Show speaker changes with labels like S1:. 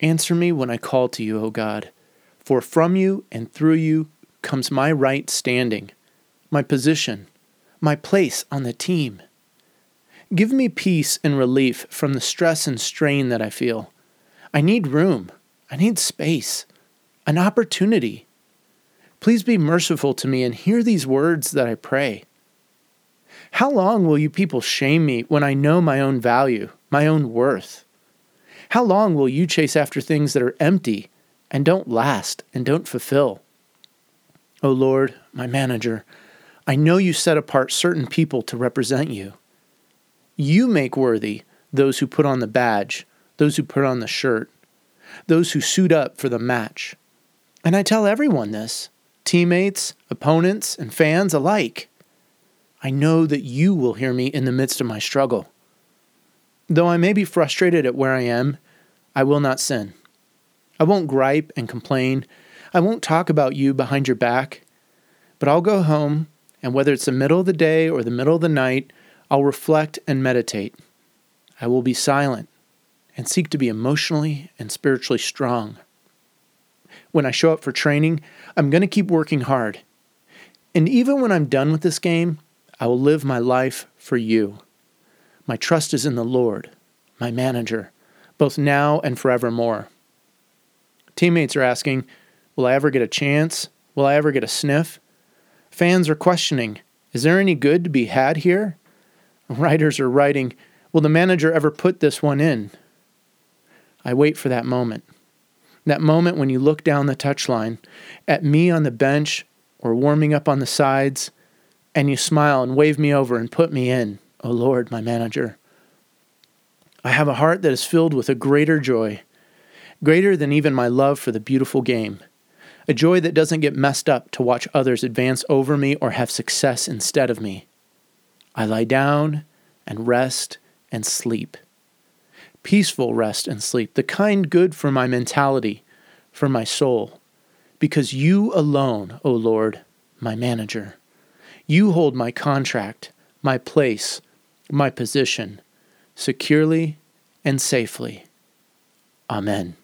S1: Answer me when I call to you, O God, for from you and through you comes my right standing, my position, my place on the team. Give me peace and relief from the stress and strain that I feel. I need room. I need space, an opportunity. Please be merciful to me and hear these words that I pray. How long will you people shame me when I know my own value, my own worth? How long will you chase after things that are empty and don't last and don't fulfill? O oh Lord, my manager, I know you set apart certain people to represent you. You make worthy those who put on the badge, those who put on the shirt, those who suit up for the match. And I tell everyone this teammates, opponents, and fans alike. I know that you will hear me in the midst of my struggle. Though I may be frustrated at where I am, I will not sin. I won't gripe and complain. I won't talk about you behind your back. But I'll go home, and whether it's the middle of the day or the middle of the night, I'll reflect and meditate. I will be silent and seek to be emotionally and spiritually strong. When I show up for training, I'm going to keep working hard. And even when I'm done with this game, I will live my life for you. My trust is in the Lord, my manager, both now and forevermore. Teammates are asking, Will I ever get a chance? Will I ever get a sniff? Fans are questioning, Is there any good to be had here? Writers are writing, Will the manager ever put this one in? I wait for that moment. That moment when you look down the touchline at me on the bench or warming up on the sides, and you smile and wave me over and put me in. O Lord, my manager. I have a heart that is filled with a greater joy, greater than even my love for the beautiful game, a joy that doesn't get messed up to watch others advance over me or have success instead of me. I lie down and rest and sleep. Peaceful rest and sleep, the kind good for my mentality, for my soul, because you alone, O Lord, my manager. You hold my contract, my place, my position securely and safely. Amen.